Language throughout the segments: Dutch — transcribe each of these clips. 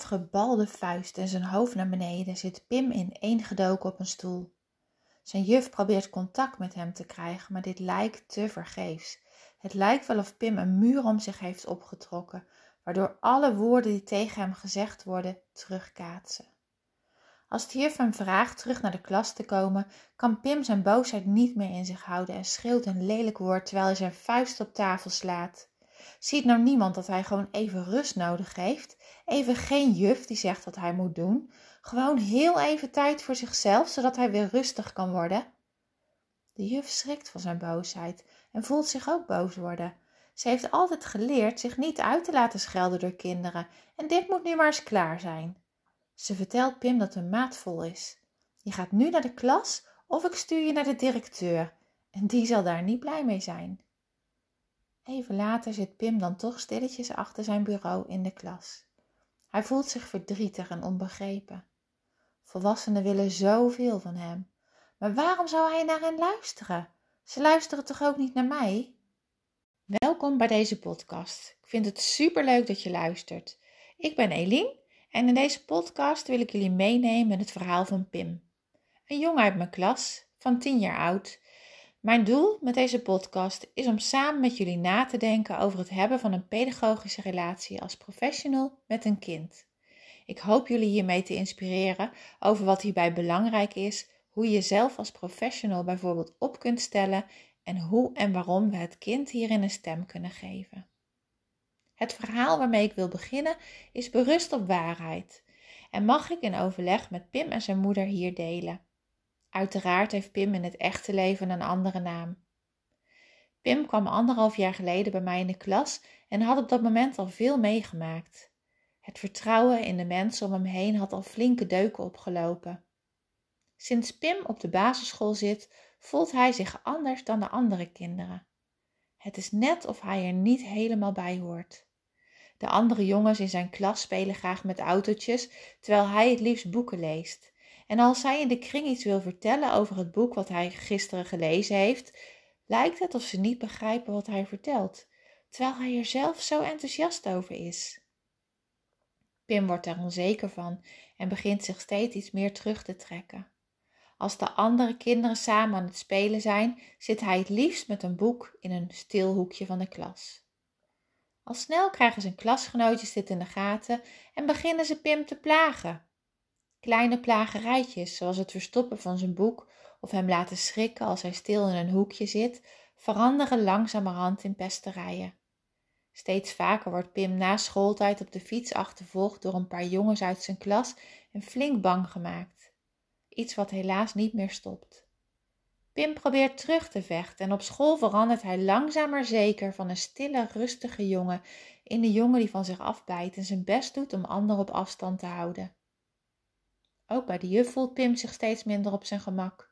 met gebalde vuist en zijn hoofd naar beneden zit Pim ineengedoken op een stoel. Zijn juf probeert contact met hem te krijgen, maar dit lijkt te vergeefs. Het lijkt wel of Pim een muur om zich heeft opgetrokken, waardoor alle woorden die tegen hem gezegd worden terugkaatsen. Als de juf hem vraagt terug naar de klas te komen, kan Pim zijn boosheid niet meer in zich houden en schreeuwt een lelijk woord terwijl hij zijn vuist op tafel slaat. Ziet nou niemand dat hij gewoon even rust nodig heeft? Even geen juf die zegt wat hij moet doen? Gewoon heel even tijd voor zichzelf, zodat hij weer rustig kan worden? De juf schrikt van zijn boosheid en voelt zich ook boos worden. Ze heeft altijd geleerd zich niet uit te laten schelden door kinderen en dit moet nu maar eens klaar zijn. Ze vertelt Pim dat de maat vol is. Je gaat nu naar de klas of ik stuur je naar de directeur en die zal daar niet blij mee zijn. Even later zit Pim dan toch stilletjes achter zijn bureau in de klas. Hij voelt zich verdrietig en onbegrepen. Volwassenen willen zoveel van hem. Maar waarom zou hij naar hen luisteren? Ze luisteren toch ook niet naar mij? Welkom bij deze podcast. Ik vind het superleuk dat je luistert. Ik ben Eline en in deze podcast wil ik jullie meenemen in het verhaal van Pim. Een jongen uit mijn klas, van 10 jaar oud. Mijn doel met deze podcast is om samen met jullie na te denken over het hebben van een pedagogische relatie als professional met een kind. Ik hoop jullie hiermee te inspireren over wat hierbij belangrijk is, hoe je zelf als professional bijvoorbeeld op kunt stellen en hoe en waarom we het kind hierin een stem kunnen geven. Het verhaal waarmee ik wil beginnen is berust op waarheid en mag ik in overleg met Pim en zijn moeder hier delen. Uiteraard heeft Pim in het echte leven een andere naam. Pim kwam anderhalf jaar geleden bij mij in de klas en had op dat moment al veel meegemaakt. Het vertrouwen in de mensen om hem heen had al flinke deuken opgelopen. Sinds Pim op de basisschool zit, voelt hij zich anders dan de andere kinderen. Het is net of hij er niet helemaal bij hoort. De andere jongens in zijn klas spelen graag met autootjes, terwijl hij het liefst boeken leest. En als hij in de kring iets wil vertellen over het boek wat hij gisteren gelezen heeft, lijkt het of ze niet begrijpen wat hij vertelt, terwijl hij er zelf zo enthousiast over is. Pim wordt er onzeker van en begint zich steeds iets meer terug te trekken. Als de andere kinderen samen aan het spelen zijn, zit hij het liefst met een boek in een stil hoekje van de klas. Al snel krijgen zijn klasgenootjes dit in de gaten en beginnen ze Pim te plagen. Kleine plagerijtjes, zoals het verstoppen van zijn boek of hem laten schrikken als hij stil in een hoekje zit, veranderen langzamerhand in pesterijen. Steeds vaker wordt Pim na schooltijd op de fiets achtervolgd door een paar jongens uit zijn klas en flink bang gemaakt. Iets wat helaas niet meer stopt. Pim probeert terug te vechten en op school verandert hij langzaam maar zeker van een stille, rustige jongen in de jongen die van zich afbijt en zijn best doet om anderen op afstand te houden. Ook bij de juf voelt Pim zich steeds minder op zijn gemak.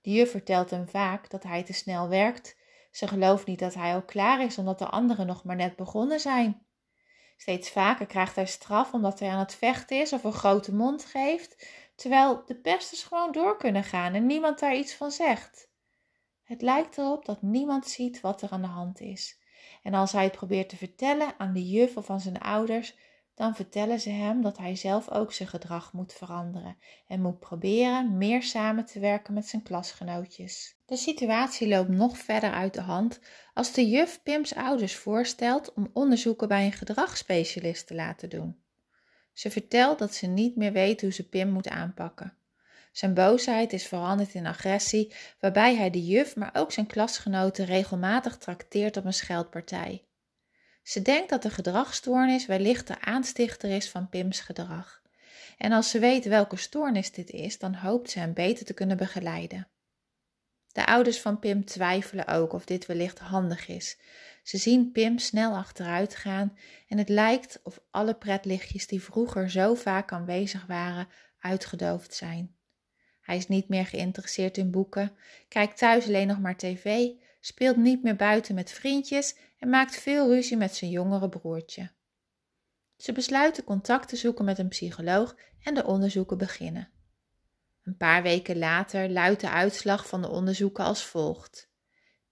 De juf vertelt hem vaak dat hij te snel werkt. Ze gelooft niet dat hij al klaar is omdat de anderen nog maar net begonnen zijn. Steeds vaker krijgt hij straf omdat hij aan het vechten is of een grote mond geeft, terwijl de pesters gewoon door kunnen gaan en niemand daar iets van zegt. Het lijkt erop dat niemand ziet wat er aan de hand is. En als hij het probeert te vertellen aan de juf of aan zijn ouders, dan vertellen ze hem dat hij zelf ook zijn gedrag moet veranderen en moet proberen meer samen te werken met zijn klasgenootjes. De situatie loopt nog verder uit de hand als de juf Pim's ouders voorstelt om onderzoeken bij een gedragsspecialist te laten doen. Ze vertelt dat ze niet meer weet hoe ze Pim moet aanpakken. Zijn boosheid is veranderd in agressie, waarbij hij de juf, maar ook zijn klasgenoten regelmatig trakteert op een scheldpartij. Ze denkt dat de gedragsstoornis wellicht de aanstichter is van Pims gedrag. En als ze weet welke stoornis dit is, dan hoopt ze hem beter te kunnen begeleiden. De ouders van Pim twijfelen ook of dit wellicht handig is. Ze zien Pim snel achteruit gaan en het lijkt of alle pretlichtjes die vroeger zo vaak aanwezig waren, uitgedoofd zijn. Hij is niet meer geïnteresseerd in boeken, kijkt thuis alleen nog maar tv, speelt niet meer buiten met vriendjes en maakt veel ruzie met zijn jongere broertje. Ze besluiten contact te zoeken met een psycholoog en de onderzoeken beginnen. Een paar weken later luidt de uitslag van de onderzoeken als volgt.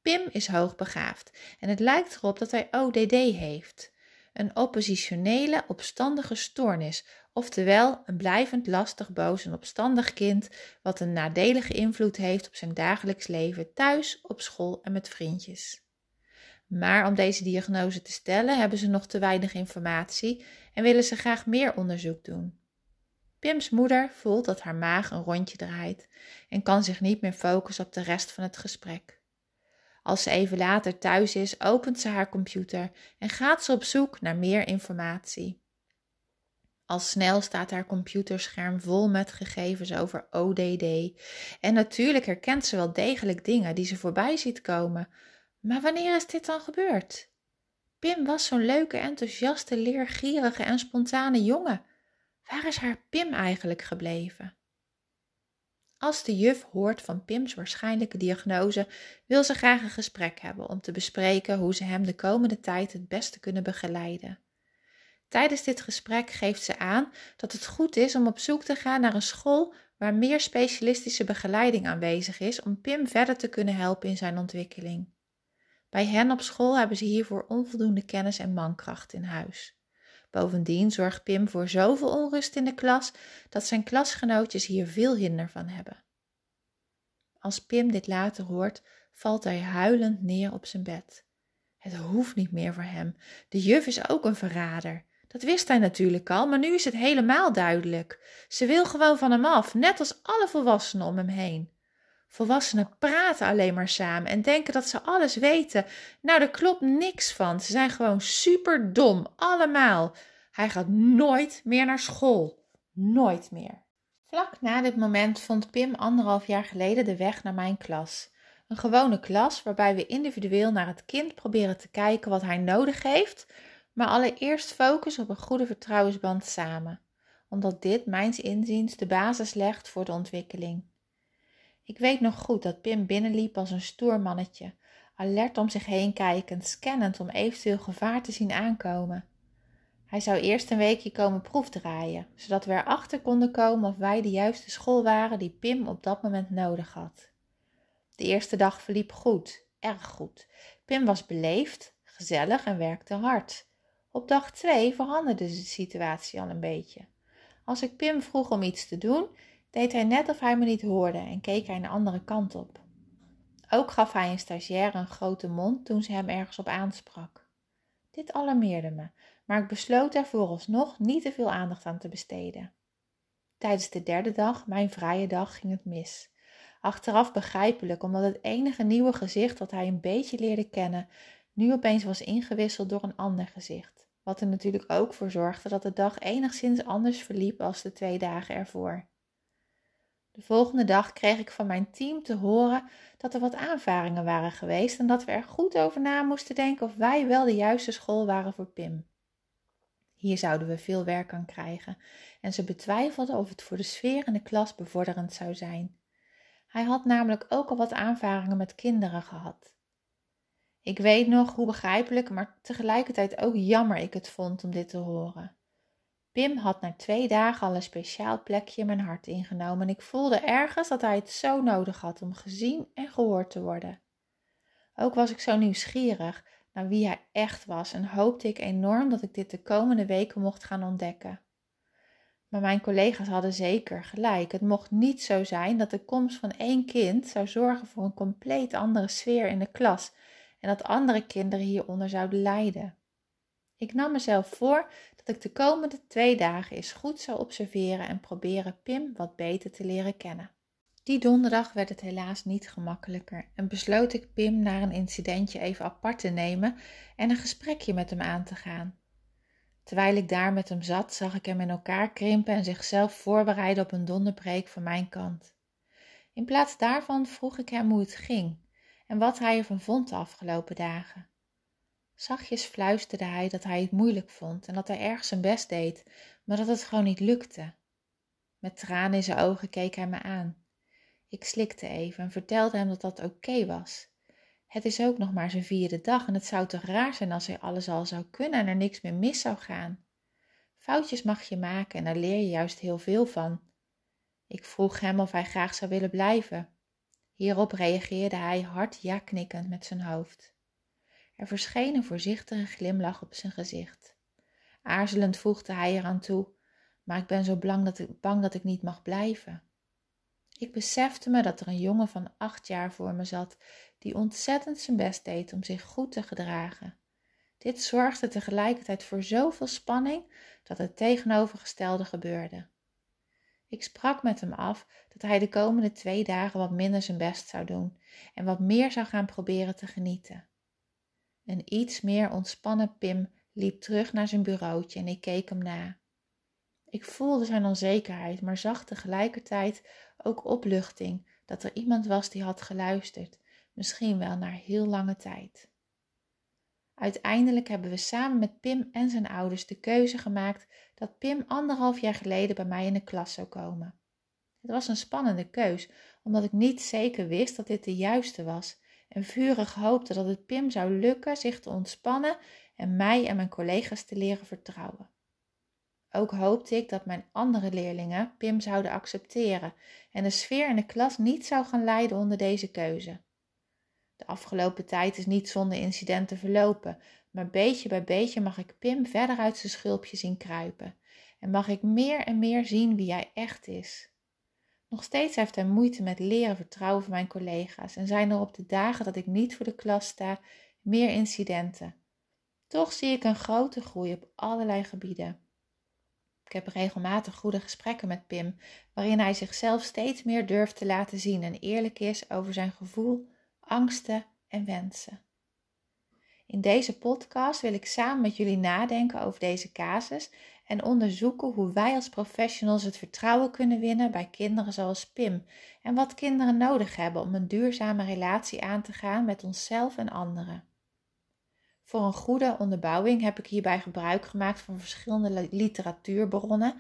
Pim is hoogbegaafd en het lijkt erop dat hij ODD heeft, een oppositionele opstandige stoornis, oftewel een blijvend lastig, boos en opstandig kind wat een nadelige invloed heeft op zijn dagelijks leven thuis, op school en met vriendjes. Maar om deze diagnose te stellen hebben ze nog te weinig informatie en willen ze graag meer onderzoek doen. Pim's moeder voelt dat haar maag een rondje draait en kan zich niet meer focussen op de rest van het gesprek. Als ze even later thuis is, opent ze haar computer en gaat ze op zoek naar meer informatie. Al snel staat haar computerscherm vol met gegevens over ODD. En natuurlijk herkent ze wel degelijk dingen die ze voorbij ziet komen. Maar wanneer is dit dan gebeurd? Pim was zo'n leuke, enthousiaste, leergierige en spontane jongen. Waar is haar Pim eigenlijk gebleven? Als de juf hoort van Pims waarschijnlijke diagnose, wil ze graag een gesprek hebben om te bespreken hoe ze hem de komende tijd het beste kunnen begeleiden. Tijdens dit gesprek geeft ze aan dat het goed is om op zoek te gaan naar een school waar meer specialistische begeleiding aanwezig is om Pim verder te kunnen helpen in zijn ontwikkeling. Bij hen op school hebben ze hiervoor onvoldoende kennis en mankracht in huis. Bovendien zorgt Pim voor zoveel onrust in de klas dat zijn klasgenootjes hier veel hinder van hebben. Als Pim dit later hoort, valt hij huilend neer op zijn bed. Het hoeft niet meer voor hem. De juf is ook een verrader. Dat wist hij natuurlijk al, maar nu is het helemaal duidelijk. Ze wil gewoon van hem af, net als alle volwassenen om hem heen. Volwassenen praten alleen maar samen en denken dat ze alles weten. Nou, daar klopt niks van. Ze zijn gewoon super dom, allemaal. Hij gaat nooit meer naar school. Nooit meer. Vlak na dit moment vond Pim anderhalf jaar geleden de weg naar mijn klas. Een gewone klas waarbij we individueel naar het kind proberen te kijken wat hij nodig heeft, maar allereerst focus op een goede vertrouwensband samen, omdat dit mijns inziens de basis legt voor de ontwikkeling. Ik weet nog goed dat Pim binnenliep als een stoer mannetje, alert om zich heen kijkend, scannend om eventueel gevaar te zien aankomen. Hij zou eerst een weekje komen proefdraaien, zodat we erachter konden komen of wij de juiste school waren die Pim op dat moment nodig had. De eerste dag verliep goed, erg goed. Pim was beleefd, gezellig en werkte hard. Op dag twee veranderde de situatie al een beetje. Als ik Pim vroeg om iets te doen, deed hij net of hij me niet hoorde en keek hij een andere kant op. Ook gaf hij een stagiair een grote mond toen ze hem ergens op aansprak. Dit alarmeerde me, maar ik besloot er vooralsnog niet te veel aandacht aan te besteden. Tijdens de derde dag, mijn vrije dag, ging het mis. Achteraf begrijpelijk, omdat het enige nieuwe gezicht dat hij een beetje leerde kennen, nu opeens was ingewisseld door een ander gezicht. Wat er natuurlijk ook voor zorgde dat de dag enigszins anders verliep als de twee dagen ervoor. De volgende dag kreeg ik van mijn team te horen dat er wat aanvaringen waren geweest en dat we er goed over na moesten denken of wij wel de juiste school waren voor Pim. Hier zouden we veel werk aan krijgen en ze betwijfelden of het voor de sfeer in de klas bevorderend zou zijn. Hij had namelijk ook al wat aanvaringen met kinderen gehad. Ik weet nog hoe begrijpelijk, maar tegelijkertijd ook jammer ik het vond om dit te horen. Pim had na twee dagen al een speciaal plekje in mijn hart ingenomen en ik voelde ergens dat hij het zo nodig had om gezien en gehoord te worden. Ook was ik zo nieuwsgierig naar wie hij echt was en hoopte ik enorm dat ik dit de komende weken mocht gaan ontdekken. Maar mijn collega's hadden zeker gelijk. Het mocht niet zo zijn dat de komst van één kind zou zorgen voor een compleet andere sfeer in de klas en dat andere kinderen hieronder zouden lijden. Ik nam mezelf voor dat ik de komende twee dagen eens goed zou observeren en proberen Pim wat beter te leren kennen. Die donderdag werd het helaas niet gemakkelijker en besloot ik Pim naar een incidentje even apart te nemen en een gesprekje met hem aan te gaan. Terwijl ik daar met hem zat, zag ik hem in elkaar krimpen en zichzelf voorbereiden op een donderbreek van mijn kant. In plaats daarvan vroeg ik hem hoe het ging en wat hij ervan vond de afgelopen dagen. Zachtjes fluisterde hij dat hij het moeilijk vond en dat hij erg zijn best deed, maar dat het gewoon niet lukte. Met tranen in zijn ogen keek hij me aan. Ik slikte even en vertelde hem dat dat oké was. Het is ook nog maar zijn vierde dag en het zou toch raar zijn als hij alles al zou kunnen en er niks meer mis zou gaan. Foutjes mag je maken en daar leer je juist heel veel van. Ik vroeg hem of hij graag zou willen blijven. Hierop reageerde hij hard ja knikkend met zijn hoofd. Er verscheen een voorzichtige glimlach op zijn gezicht. Aarzelend voegde hij eraan toe: Maar ik ben zo bang dat ik, bang dat ik niet mag blijven. Ik besefte me dat er een jongen van acht jaar voor me zat, die ontzettend zijn best deed om zich goed te gedragen. Dit zorgde tegelijkertijd voor zoveel spanning dat het tegenovergestelde gebeurde. Ik sprak met hem af dat hij de komende twee dagen wat minder zijn best zou doen en wat meer zou gaan proberen te genieten. Een iets meer ontspannen Pim liep terug naar zijn bureautje en ik keek hem na. Ik voelde zijn onzekerheid, maar zag tegelijkertijd ook opluchting dat er iemand was die had geluisterd, misschien wel naar heel lange tijd. Uiteindelijk hebben we samen met Pim en zijn ouders de keuze gemaakt dat Pim anderhalf jaar geleden bij mij in de klas zou komen. Het was een spannende keus, omdat ik niet zeker wist dat dit de juiste was en vurig hoopte dat het Pim zou lukken zich te ontspannen en mij en mijn collega's te leren vertrouwen. Ook hoopte ik dat mijn andere leerlingen Pim zouden accepteren en de sfeer in de klas niet zou gaan lijden onder deze keuze. De afgelopen tijd is niet zonder incidenten verlopen, maar beetje bij beetje mag ik Pim verder uit zijn schulpje zien kruipen en mag ik meer en meer zien wie hij echt is. Nog steeds heeft hij moeite met leren vertrouwen van mijn collega's en zijn er op de dagen dat ik niet voor de klas sta meer incidenten. Toch zie ik een grote groei op allerlei gebieden. Ik heb regelmatig goede gesprekken met Pim, waarin hij zichzelf steeds meer durft te laten zien en eerlijk is over zijn gevoel, angsten en wensen. In deze podcast wil ik samen met jullie nadenken over deze casus en onderzoeken hoe wij als professionals het vertrouwen kunnen winnen bij kinderen zoals Pim en wat kinderen nodig hebben om een duurzame relatie aan te gaan met onszelf en anderen. Voor een goede onderbouwing heb ik hierbij gebruik gemaakt van verschillende literatuurbronnen.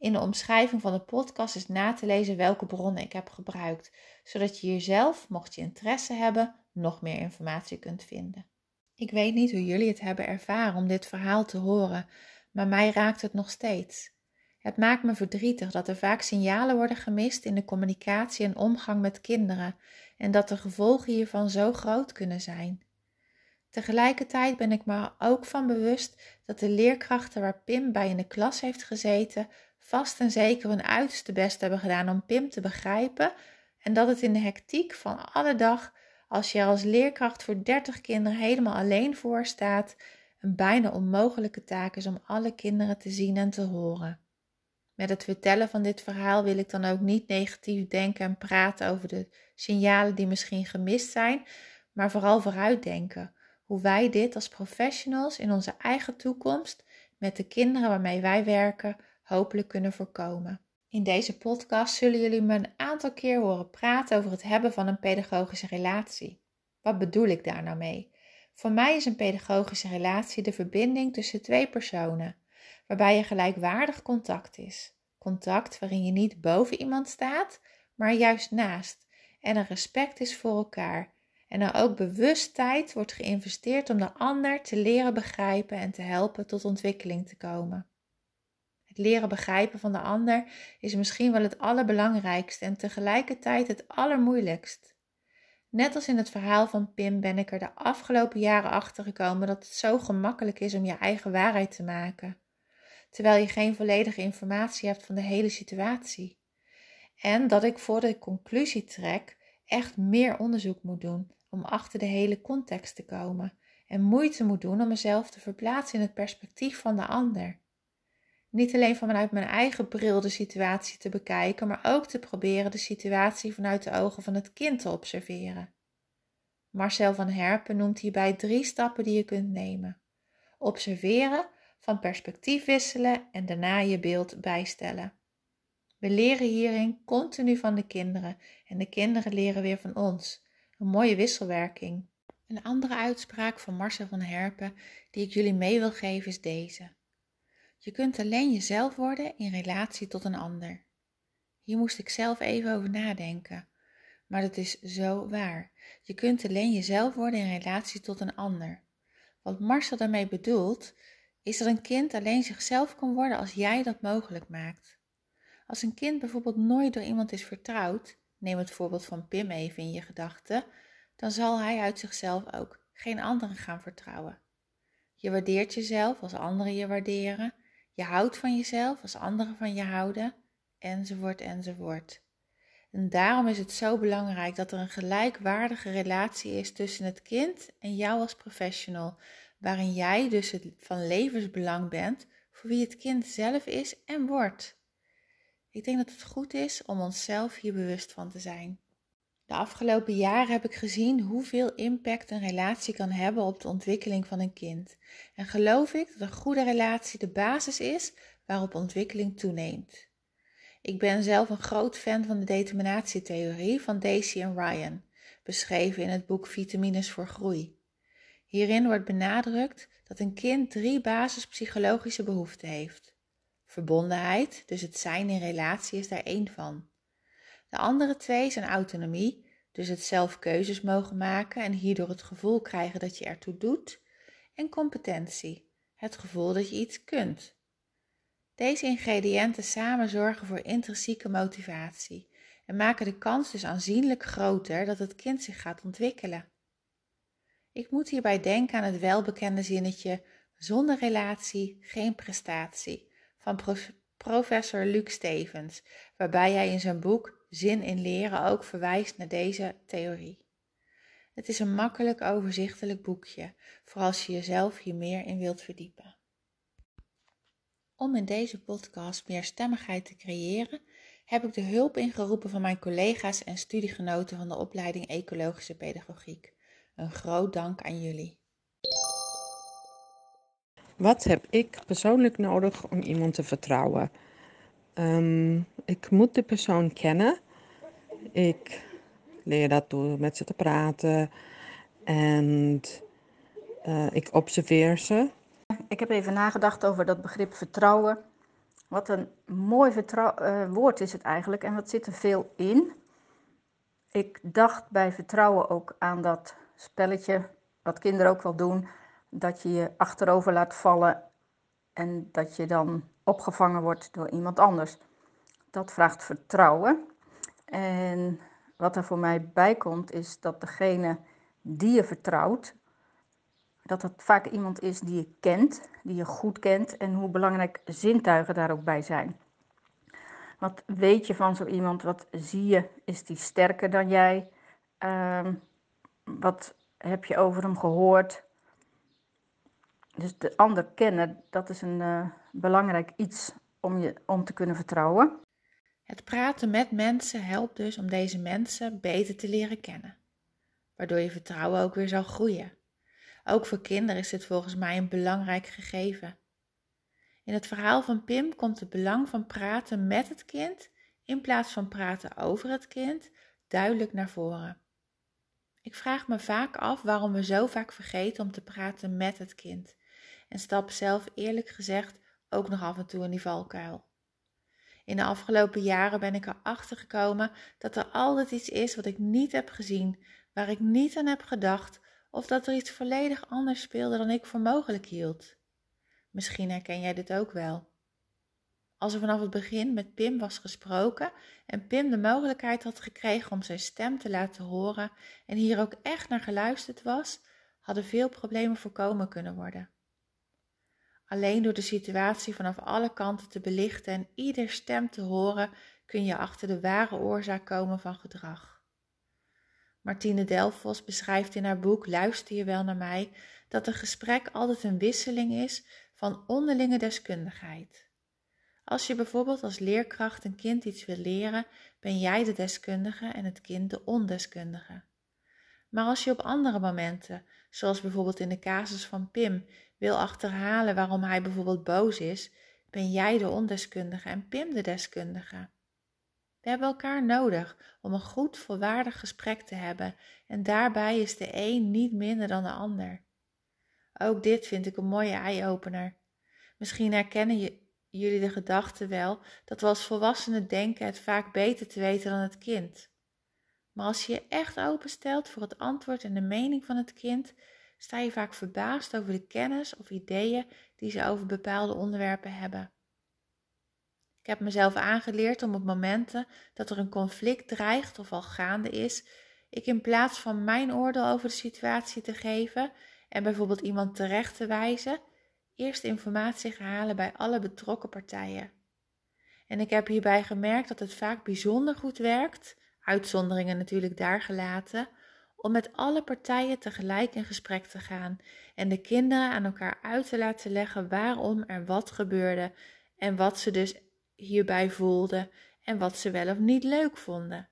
In de omschrijving van de podcast is na te lezen welke bronnen ik heb gebruikt, zodat je hier zelf, mocht je interesse hebben, nog meer informatie kunt vinden. Ik weet niet hoe jullie het hebben ervaren om dit verhaal te horen, maar mij raakt het nog steeds. Het maakt me verdrietig dat er vaak signalen worden gemist in de communicatie en omgang met kinderen en dat de gevolgen hiervan zo groot kunnen zijn. Tegelijkertijd ben ik me ook van bewust dat de leerkrachten waar Pim bij in de klas heeft gezeten vast en zeker hun uiterste best hebben gedaan om Pim te begrijpen en dat het in de hectiek van alle dag, als je als leerkracht voor 30 kinderen helemaal alleen voor staat, een bijna onmogelijke taak is om alle kinderen te zien en te horen. Met het vertellen van dit verhaal wil ik dan ook niet negatief denken en praten over de signalen die misschien gemist zijn, maar vooral vooruitdenken hoe wij dit als professionals in onze eigen toekomst met de kinderen waarmee wij werken hopelijk kunnen voorkomen. In deze podcast zullen jullie me een aantal keer horen praten over het hebben van een pedagogische relatie. Wat bedoel ik daar nou mee? Voor mij is een pedagogische relatie de verbinding tussen twee personen, waarbij er gelijkwaardig contact is. Contact waarin je niet boven iemand staat, maar juist naast en er respect is voor elkaar en er ook bewust tijd wordt geïnvesteerd om de ander te leren begrijpen en te helpen tot ontwikkeling te komen. Leren begrijpen van de ander is misschien wel het allerbelangrijkste en tegelijkertijd het allermoeilijkst. Net als in het verhaal van Pim ben ik er de afgelopen jaren achter gekomen dat het zo gemakkelijk is om je eigen waarheid te maken, terwijl je geen volledige informatie hebt van de hele situatie. En dat ik voor de conclusie trek echt meer onderzoek moet doen om achter de hele context te komen en moeite moet doen om mezelf te verplaatsen in het perspectief van de ander. Niet alleen vanuit mijn eigen bril de situatie te bekijken, maar ook te proberen de situatie vanuit de ogen van het kind te observeren. Marcel van Herpen noemt hierbij drie stappen die je kunt nemen: observeren, van perspectief wisselen en daarna je beeld bijstellen. We leren hierin continu van de kinderen en de kinderen leren weer van ons. Een mooie wisselwerking. Een andere uitspraak van Marcel van Herpen die ik jullie mee wil geven is deze. Je kunt alleen jezelf worden in relatie tot een ander. Hier moest ik zelf even over nadenken, maar dat is zo waar. Je kunt alleen jezelf worden in relatie tot een ander. Wat Marcel daarmee bedoelt, is dat een kind alleen zichzelf kan worden als jij dat mogelijk maakt. Als een kind bijvoorbeeld nooit door iemand is vertrouwd, neem het voorbeeld van Pim even in je gedachten, dan zal hij uit zichzelf ook geen anderen gaan vertrouwen. Je waardeert jezelf als anderen je waarderen. Je houdt van jezelf als anderen van je houden. Enzovoort, enzovoort. En daarom is het zo belangrijk dat er een gelijkwaardige relatie is tussen het kind en jou als professional, waarin jij dus van levensbelang bent voor wie het kind zelf is en wordt. Ik denk dat het goed is om onszelf hier bewust van te zijn. De afgelopen jaren heb ik gezien hoeveel impact een relatie kan hebben op de ontwikkeling van een kind. En geloof ik dat een goede relatie de basis is waarop ontwikkeling toeneemt. Ik ben zelf een groot fan van de determinatietheorie van Daisy en Ryan, beschreven in het boek Vitamines voor Groei. Hierin wordt benadrukt dat een kind drie basispsychologische behoeften heeft. Verbondenheid, dus het zijn in relatie, is daar één van. De andere twee zijn autonomie, dus het zelf keuzes mogen maken en hierdoor het gevoel krijgen dat je ertoe doet, en competentie, het gevoel dat je iets kunt. Deze ingrediënten samen zorgen voor intrinsieke motivatie en maken de kans dus aanzienlijk groter dat het kind zich gaat ontwikkelen. Ik moet hierbij denken aan het welbekende zinnetje zonder relatie geen prestatie van professor Luc Stevens, waarbij hij in zijn boek Zin in leren ook verwijst naar deze theorie. Het is een makkelijk overzichtelijk boekje, voor als je jezelf hier meer in wilt verdiepen. Om in deze podcast meer stemmigheid te creëren, heb ik de hulp ingeroepen van mijn collega's en studiegenoten van de opleiding Ecologische Pedagogiek. Een groot dank aan jullie. Wat heb ik persoonlijk nodig om iemand te vertrouwen? Um, ik moet de persoon kennen. Ik leer dat door met ze te praten en uh, ik observeer ze. Ik heb even nagedacht over dat begrip vertrouwen. Wat een mooi uh, woord is het eigenlijk en wat zit er veel in. Ik dacht bij vertrouwen ook aan dat spelletje, wat kinderen ook wel doen, dat je je achterover laat vallen en dat je dan opgevangen wordt door iemand anders. Dat vraagt vertrouwen. En wat er voor mij bij komt, is dat degene die je vertrouwt, dat het vaak iemand is die je kent, die je goed kent en hoe belangrijk zintuigen daar ook bij zijn. Wat weet je van zo iemand? Wat zie je? Is die sterker dan jij? Ehm, wat heb je over hem gehoord? Dus de ander kennen, dat is een uh, belangrijk iets om, je, om te kunnen vertrouwen. Het praten met mensen helpt dus om deze mensen beter te leren kennen, waardoor je vertrouwen ook weer zal groeien. Ook voor kinderen is dit volgens mij een belangrijk gegeven. In het verhaal van Pim komt het belang van praten met het kind in plaats van praten over het kind duidelijk naar voren. Ik vraag me vaak af waarom we zo vaak vergeten om te praten met het kind en stap zelf eerlijk gezegd ook nog af en toe in die valkuil. In de afgelopen jaren ben ik erachter gekomen dat er altijd iets is wat ik niet heb gezien, waar ik niet aan heb gedacht, of dat er iets volledig anders speelde dan ik voor mogelijk hield. Misschien herken jij dit ook wel. Als er vanaf het begin met Pim was gesproken en Pim de mogelijkheid had gekregen om zijn stem te laten horen en hier ook echt naar geluisterd was, hadden veel problemen voorkomen kunnen worden. Alleen door de situatie vanaf alle kanten te belichten en ieder stem te horen, kun je achter de ware oorzaak komen van gedrag. Martine Delfos beschrijft in haar boek Luister je wel naar mij dat een gesprek altijd een wisseling is van onderlinge deskundigheid. Als je bijvoorbeeld als leerkracht een kind iets wil leren, ben jij de deskundige en het kind de ondeskundige. Maar als je op andere momenten, zoals bijvoorbeeld in de casus van Pim, wil achterhalen waarom hij bijvoorbeeld boos is, ben jij de ondeskundige en Pim de deskundige. We hebben elkaar nodig om een goed, volwaardig gesprek te hebben en daarbij is de een niet minder dan de ander. Ook dit vind ik een mooie eye-opener. Misschien herkennen jullie de gedachte wel dat we als volwassenen denken het vaak beter te weten dan het kind. Maar als je je echt openstelt voor het antwoord en de mening van het kind, sta je vaak verbaasd over de kennis of ideeën die ze over bepaalde onderwerpen hebben. Ik heb mezelf aangeleerd om op momenten dat er een conflict dreigt of al gaande is, ik in plaats van mijn oordeel over de situatie te geven, en bijvoorbeeld iemand terecht te wijzen, eerst informatie gaan halen bij alle betrokken partijen. En ik heb hierbij gemerkt dat het vaak bijzonder goed werkt, uitzonderingen natuurlijk daar gelaten, om met alle partijen tegelijk in gesprek te gaan en de kinderen aan elkaar uit te laten leggen waarom er wat gebeurde en wat ze dus hierbij voelden en wat ze wel of niet leuk vonden.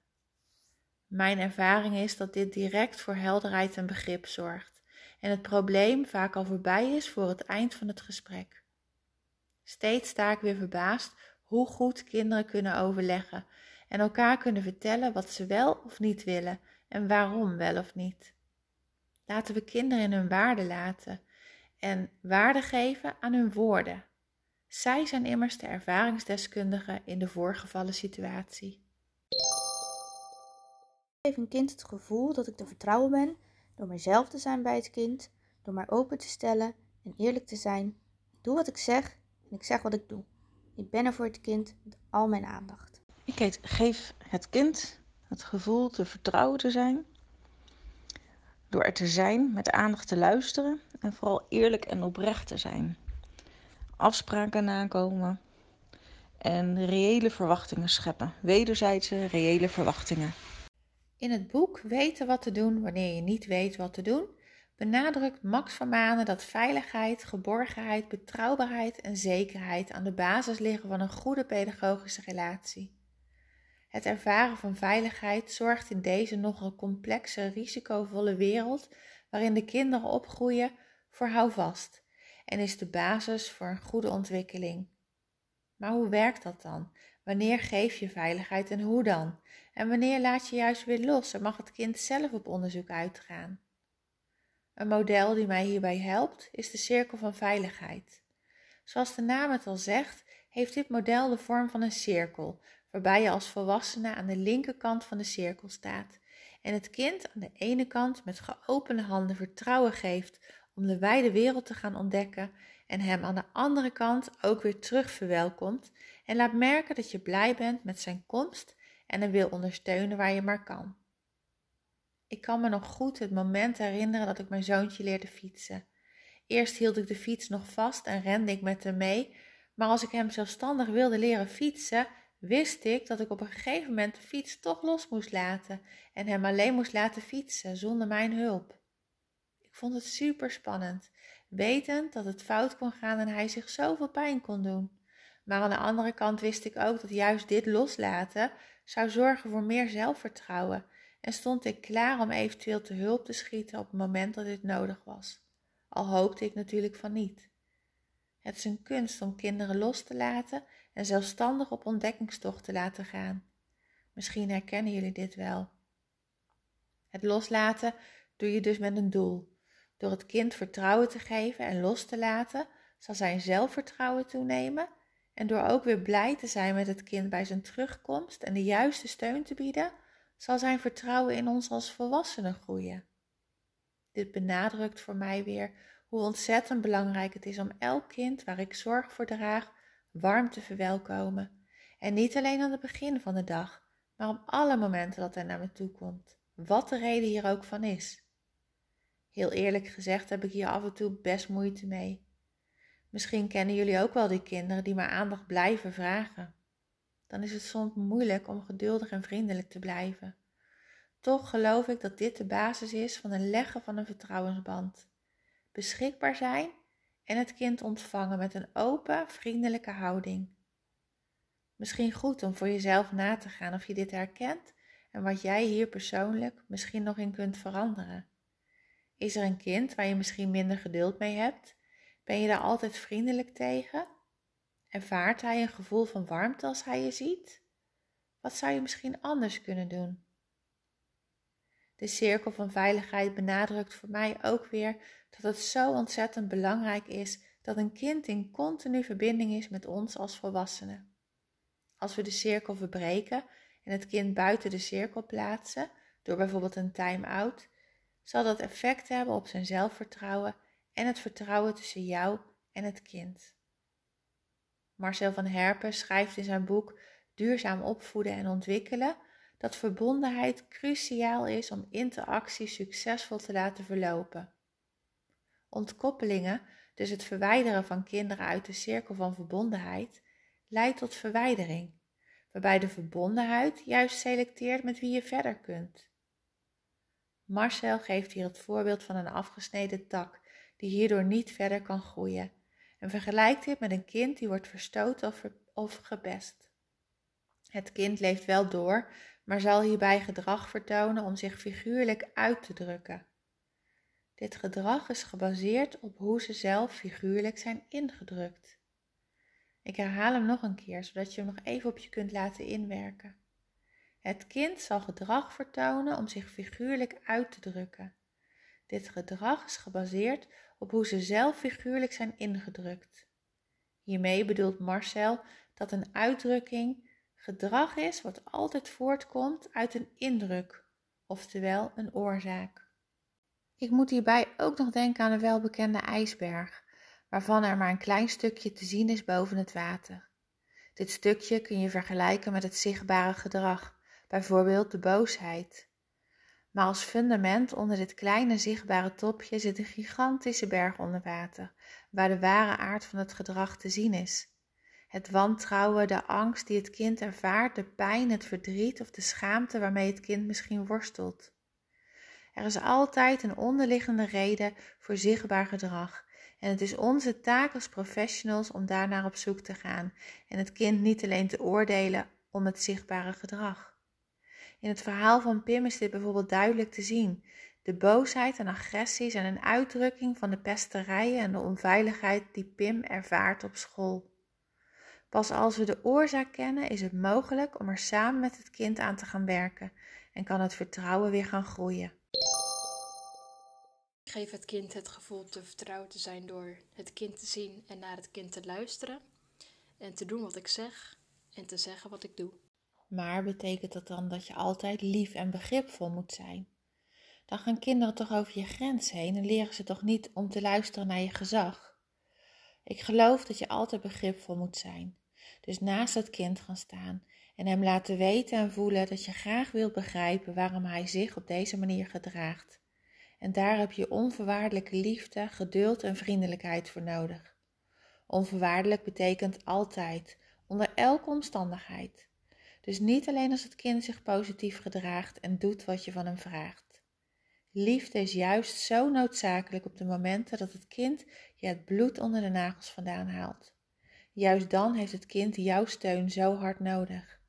Mijn ervaring is dat dit direct voor helderheid en begrip zorgt en het probleem vaak al voorbij is voor het eind van het gesprek. Steeds sta ik weer verbaasd hoe goed kinderen kunnen overleggen en elkaar kunnen vertellen wat ze wel of niet willen en waarom wel of niet. Laten we kinderen in hun waarde laten en waarde geven aan hun woorden. Zij zijn immers de ervaringsdeskundigen in de voorgevallen situatie. Ik geef een kind het gevoel dat ik te vertrouwen ben door mijzelf te zijn bij het kind, door mij open te stellen en eerlijk te zijn. Ik doe wat ik zeg en ik zeg wat ik doe. Ik ben er voor het kind met al mijn aandacht. Ik geef het kind het gevoel te vertrouwen te zijn. Door er te zijn, met aandacht te luisteren en vooral eerlijk en oprecht te zijn. Afspraken nakomen en reële verwachtingen scheppen. Wederzijdse reële verwachtingen. In het boek Weten wat te doen wanneer je niet weet wat te doen, benadrukt Max van Manen dat veiligheid, geborgenheid, betrouwbaarheid en zekerheid aan de basis liggen van een goede pedagogische relatie. Het ervaren van veiligheid zorgt in deze nogal complexe, risicovolle wereld waarin de kinderen opgroeien voor houvast en is de basis voor een goede ontwikkeling. Maar hoe werkt dat dan? Wanneer geef je veiligheid en hoe dan? En wanneer laat je juist weer los en mag het kind zelf op onderzoek uitgaan? Een model die mij hierbij helpt is de cirkel van veiligheid. Zoals de naam het al zegt, heeft dit model de vorm van een cirkel, waarbij je als volwassene aan de linkerkant van de cirkel staat en het kind aan de ene kant met geopende handen vertrouwen geeft om de wijde wereld te gaan ontdekken en hem aan de andere kant ook weer terug verwelkomt en laat merken dat je blij bent met zijn komst en hem wil ondersteunen waar je maar kan. Ik kan me nog goed het moment herinneren dat ik mijn zoontje leerde fietsen. Eerst hield ik de fiets nog vast en rende ik met hem mee, maar als ik hem zelfstandig wilde leren fietsen, wist ik dat ik op een gegeven moment de fiets toch los moest laten en hem alleen moest laten fietsen zonder mijn hulp. Ik vond het super spannend, wetend dat het fout kon gaan en hij zich zoveel pijn kon doen. Maar aan de andere kant wist ik ook dat juist dit loslaten zou zorgen voor meer zelfvertrouwen en stond ik klaar om eventueel te hulp te schieten op het moment dat dit nodig was. Al hoopte ik natuurlijk van niet. Het is een kunst om kinderen los te laten en zelfstandig op ontdekkingstocht te laten gaan. Misschien herkennen jullie dit wel. Het loslaten doe je dus met een doel. Door het kind vertrouwen te geven en los te laten, zal zijn zelfvertrouwen toenemen en door ook weer blij te zijn met het kind bij zijn terugkomst en de juiste steun te bieden, zal zijn vertrouwen in ons als volwassenen groeien. Dit benadrukt voor mij weer hoe ontzettend belangrijk het is om elk kind waar ik zorg voor draag warm te verwelkomen. En niet alleen aan het begin van de dag, maar op alle momenten dat hij naar me toe komt, wat de reden hier ook van is. Heel eerlijk gezegd heb ik hier af en toe best moeite mee. Misschien kennen jullie ook wel die kinderen die maar aandacht blijven vragen. Dan is het soms moeilijk om geduldig en vriendelijk te blijven. Toch geloof ik dat dit de basis is van het leggen van een vertrouwensband. Beschikbaar zijn en het kind ontvangen met een open, vriendelijke houding. Misschien goed om voor jezelf na te gaan of je dit herkent en wat jij hier persoonlijk misschien nog in kunt veranderen. Is er een kind waar je misschien minder geduld mee hebt? Ben je daar altijd vriendelijk tegen? Ervaart hij een gevoel van warmte als hij je ziet? Wat zou je misschien anders kunnen doen? De cirkel van veiligheid benadrukt voor mij ook weer dat het zo ontzettend belangrijk is dat een kind in continu verbinding is met ons als volwassenen. Als we de cirkel verbreken en het kind buiten de cirkel plaatsen, door bijvoorbeeld een time-out, zal dat effect hebben op zijn zelfvertrouwen en het vertrouwen tussen jou en het kind. Marcel van Herpen schrijft in zijn boek Duurzaam opvoeden en ontwikkelen dat verbondenheid cruciaal is om interactie succesvol te laten verlopen. Ontkoppelingen, dus het verwijderen van kinderen uit de cirkel van verbondenheid, leidt tot verwijdering, waarbij de verbondenheid juist selecteert met wie je verder kunt. Marcel geeft hier het voorbeeld van een afgesneden tak die hierdoor niet verder kan groeien en vergelijkt dit met een kind die wordt verstoten of, of gepest. Het kind leeft wel door, maar zal hierbij gedrag vertonen om zich figuurlijk uit te drukken. Dit gedrag is gebaseerd op hoe ze zelf figuurlijk zijn ingedrukt. Ik herhaal hem nog een keer, zodat je hem nog even op je kunt laten inwerken. Het kind zal gedrag vertonen om zich figuurlijk uit te drukken. Dit gedrag is gebaseerd op hoe ze zelf figuurlijk zijn ingedrukt. Hiermee bedoelt Marcel dat een uitdrukking gedrag is wat altijd voortkomt uit een indruk, oftewel een oorzaak. Ik moet hierbij ook nog denken aan de welbekende ijsberg, waarvan er maar een klein stukje te zien is boven het water. Dit stukje kun je vergelijken met het zichtbare gedrag, bijvoorbeeld de boosheid. Maar als fundament onder dit kleine zichtbare topje zit een gigantische berg onder water, waar de ware aard van het gedrag te zien is. Het wantrouwen, de angst die het kind ervaart, de pijn, het verdriet of de schaamte waarmee het kind misschien worstelt. Er is altijd een onderliggende reden voor zichtbaar gedrag en het is onze taak als professionals om daarnaar op zoek te gaan en het kind niet alleen te oordelen om het zichtbare gedrag. In het verhaal van Pim is dit bijvoorbeeld duidelijk te zien. De boosheid en agressie zijn een uitdrukking van de pesterijen en de onveiligheid die Pim ervaart op school. Pas als we de oorzaak kennen, is het mogelijk om er samen met het kind aan te gaan werken en kan het vertrouwen weer gaan groeien. Ik geef het kind het gevoel te vertrouwen te zijn door het kind te zien en naar het kind te luisteren en te doen wat ik zeg en te zeggen wat ik doe. Maar betekent dat dan dat je altijd lief en begripvol moet zijn? Dan gaan kinderen toch over je grens heen en leren ze toch niet om te luisteren naar je gezag? Ik geloof dat je altijd begripvol moet zijn. Dus naast het kind gaan staan en hem laten weten en voelen dat je graag wilt begrijpen waarom hij zich op deze manier gedraagt. En daar heb je onvoorwaardelijke liefde, geduld en vriendelijkheid voor nodig. Onvoorwaardelijk betekent altijd, onder elke omstandigheid. Dus niet alleen als het kind zich positief gedraagt en doet wat je van hem vraagt. Liefde is juist zo noodzakelijk op de momenten dat het kind je het bloed onder de nagels vandaan haalt. Juist dan heeft het kind jouw steun zo hard nodig.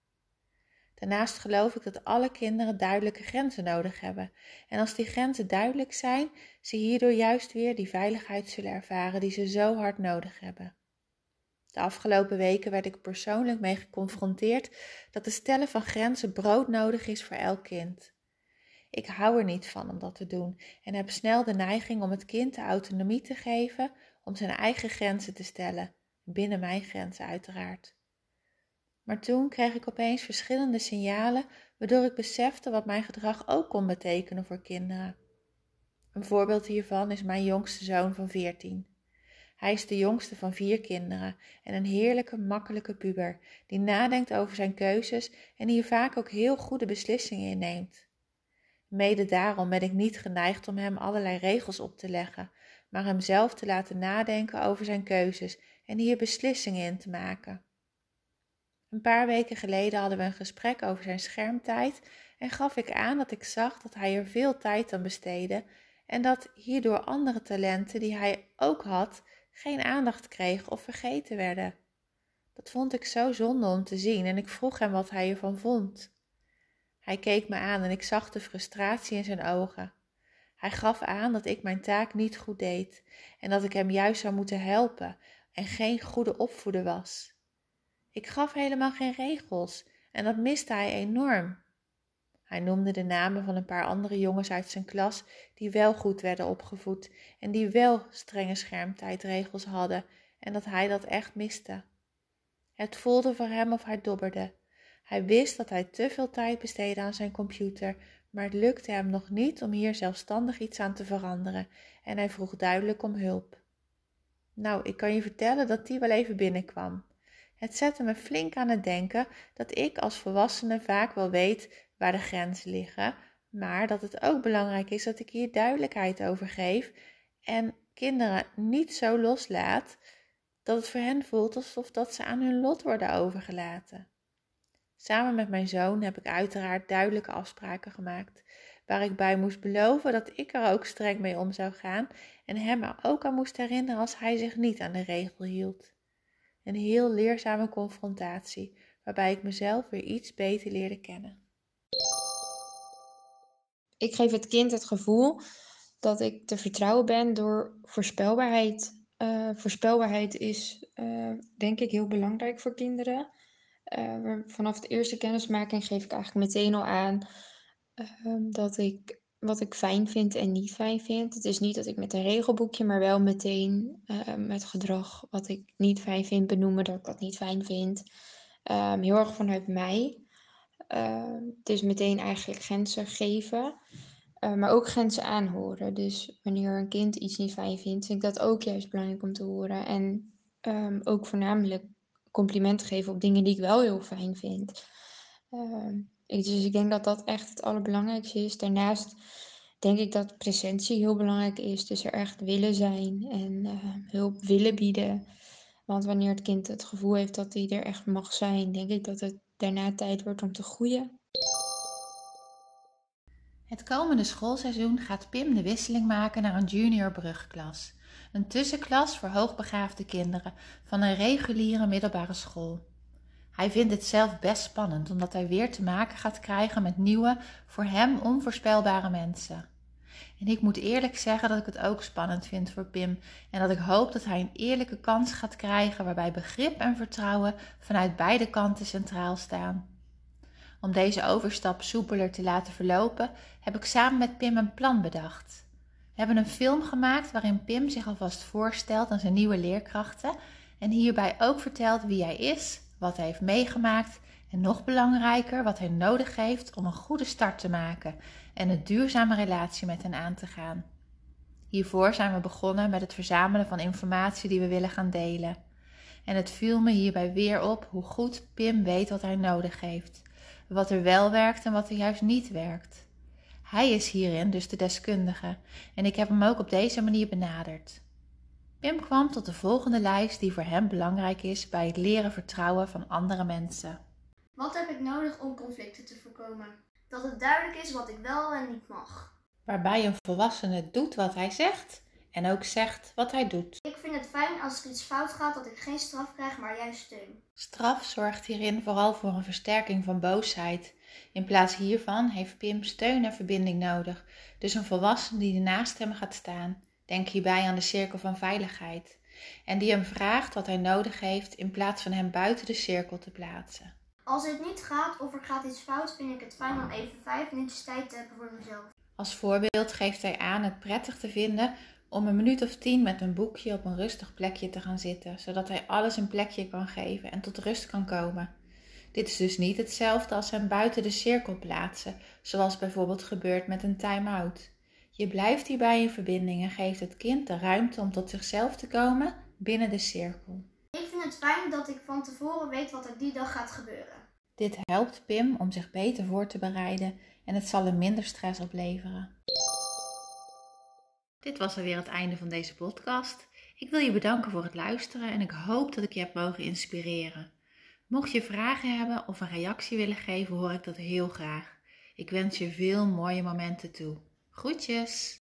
Daarnaast geloof ik dat alle kinderen duidelijke grenzen nodig hebben. En als die grenzen duidelijk zijn, ze hierdoor juist weer die veiligheid zullen ervaren die ze zo hard nodig hebben. De afgelopen weken werd ik persoonlijk mee geconfronteerd dat de stellen van grenzen broodnodig is voor elk kind. Ik hou er niet van om dat te doen en heb snel de neiging om het kind de autonomie te geven om zijn eigen grenzen te stellen, binnen mijn grenzen uiteraard. Maar toen kreeg ik opeens verschillende signalen waardoor ik besefte wat mijn gedrag ook kon betekenen voor kinderen. Een voorbeeld hiervan is mijn jongste zoon van 14. Hij is de jongste van vier kinderen en een heerlijke, makkelijke puber die nadenkt over zijn keuzes en hier vaak ook heel goede beslissingen in neemt. Mede daarom ben ik niet geneigd om hem allerlei regels op te leggen, maar hem zelf te laten nadenken over zijn keuzes en hier beslissingen in te maken. Een paar weken geleden hadden we een gesprek over zijn schermtijd en gaf ik aan dat ik zag dat hij er veel tijd aan besteedde en dat hierdoor andere talenten die hij ook had geen aandacht kregen of vergeten werden. Dat vond ik zo zonde om te zien en ik vroeg hem wat hij ervan vond. Hij keek me aan en ik zag de frustratie in zijn ogen. Hij gaf aan dat ik mijn taak niet goed deed en dat ik hem juist zou moeten helpen en geen goede opvoeder was. Ik gaf helemaal geen regels en dat miste hij enorm. Hij noemde de namen van een paar andere jongens uit zijn klas die wel goed werden opgevoed en die wel strenge schermtijdregels hadden en dat hij dat echt miste. Het voelde voor hem of hij dobberde. Hij wist dat hij te veel tijd besteedde aan zijn computer, maar het lukte hem nog niet om hier zelfstandig iets aan te veranderen en hij vroeg duidelijk om hulp. Nou, ik kan je vertellen dat die wel even binnenkwam. Het zette me flink aan het denken dat ik als volwassene vaak wel weet waar de grenzen liggen, maar dat het ook belangrijk is dat ik hier duidelijkheid over geef en kinderen niet zo loslaat dat het voor hen voelt alsof dat ze aan hun lot worden overgelaten. Samen met mijn zoon heb ik uiteraard duidelijke afspraken gemaakt, waar ik bij moest beloven dat ik er ook streng mee om zou gaan en hem ook aan moest herinneren als hij zich niet aan de regel hield. Een heel leerzame confrontatie, waarbij ik mezelf weer iets beter leerde kennen. Ik geef het kind het gevoel dat ik te vertrouwen ben door voorspelbaarheid. Uh, voorspelbaarheid is uh, denk ik heel belangrijk voor kinderen. Uh, vanaf de eerste kennismaking geef ik eigenlijk meteen al aan dat ik wat ik fijn vind en niet fijn vind. Het is niet dat ik met een regelboekje, maar wel meteen met gedrag wat ik niet fijn vind benoemen dat ik dat niet fijn vind. Um, heel erg vanuit mij. Is meteen eigenlijk grenzen geven. Uh, maar ook grenzen aanhoren. Dus wanneer een kind iets niet fijn vindt, vind ik dat ook juist belangrijk om te horen. En ook voornamelijk complimenten geven op dingen die ik wel heel fijn vind. Uh, ik, dus ik denk dat dat echt het allerbelangrijkste is. Daarnaast denk ik dat presentie heel belangrijk is. Dus er echt willen zijn en uh, hulp willen bieden. Want wanneer het kind het gevoel heeft dat hij er echt mag zijn, denk ik dat het daarna tijd wordt om te groeien. Het komende schoolseizoen gaat Pim de wisseling maken naar een junior brugklas. Een tussenklas voor hoogbegaafde kinderen van een reguliere middelbare school. Hij vindt het zelf best spannend omdat hij weer te maken gaat krijgen met nieuwe, voor hem onvoorspelbare mensen. En ik moet eerlijk zeggen dat ik het ook spannend vind voor Pim en dat ik hoop dat hij een eerlijke kans gaat krijgen waarbij begrip en vertrouwen vanuit beide kanten centraal staan. Om deze overstap soepeler te laten verlopen, heb ik samen met Pim een plan bedacht. Hebben een film gemaakt waarin Pim zich alvast voorstelt aan zijn nieuwe leerkrachten en hierbij ook vertelt wie hij is, wat hij heeft meegemaakt en nog belangrijker wat hij nodig heeft om een goede start te maken en een duurzame relatie met hen aan te gaan. Hiervoor zijn we begonnen met het verzamelen van informatie die we willen gaan delen. En het viel me hierbij weer op hoe goed Pim weet wat hij nodig heeft, wat er wel werkt en wat er juist niet werkt. Hij is hierin dus de deskundige en ik heb hem ook op deze manier benaderd. Pim kwam tot de volgende lijst die voor hem belangrijk is bij het leren vertrouwen van andere mensen. Wat heb ik nodig om conflicten te voorkomen? Dat het duidelijk is wat ik wel en niet mag. Waarbij een volwassene doet wat hij zegt en ook zegt wat hij doet. Ik vind het fijn als er iets fout gaat dat ik geen straf krijg, maar juist steun. Straf zorgt hierin vooral voor een versterking van boosheid. In plaats hiervan heeft Pim steun en verbinding nodig, dus een volwassene die naast hem gaat staan. Denk hierbij aan de cirkel van veiligheid. En die hem vraagt wat hij nodig heeft in plaats van hem buiten de cirkel te plaatsen. Als het niet gaat of er gaat iets fout, vind ik het fijn om even vijf minuutjes tijd te hebben voor mezelf. Als voorbeeld geeft hij aan het prettig te vinden om een minuut of tien met een boekje op een rustig plekje te gaan zitten, zodat hij alles een plekje kan geven en tot rust kan komen. Dit is dus niet hetzelfde als hem buiten de cirkel plaatsen, zoals bijvoorbeeld gebeurt met een time-out. Je blijft hierbij in verbinding en geeft het kind de ruimte om tot zichzelf te komen binnen de cirkel. Ik vind het fijn dat ik van tevoren weet wat er die dag gaat gebeuren. Dit helpt Pim om zich beter voor te bereiden en het zal hem minder stress opleveren. Dit was alweer het einde van deze podcast. Ik wil je bedanken voor het luisteren en ik hoop dat ik je heb mogen inspireren. Mocht je vragen hebben of een reactie willen geven, hoor ik dat heel graag. Ik wens je veel mooie momenten toe. Groetjes!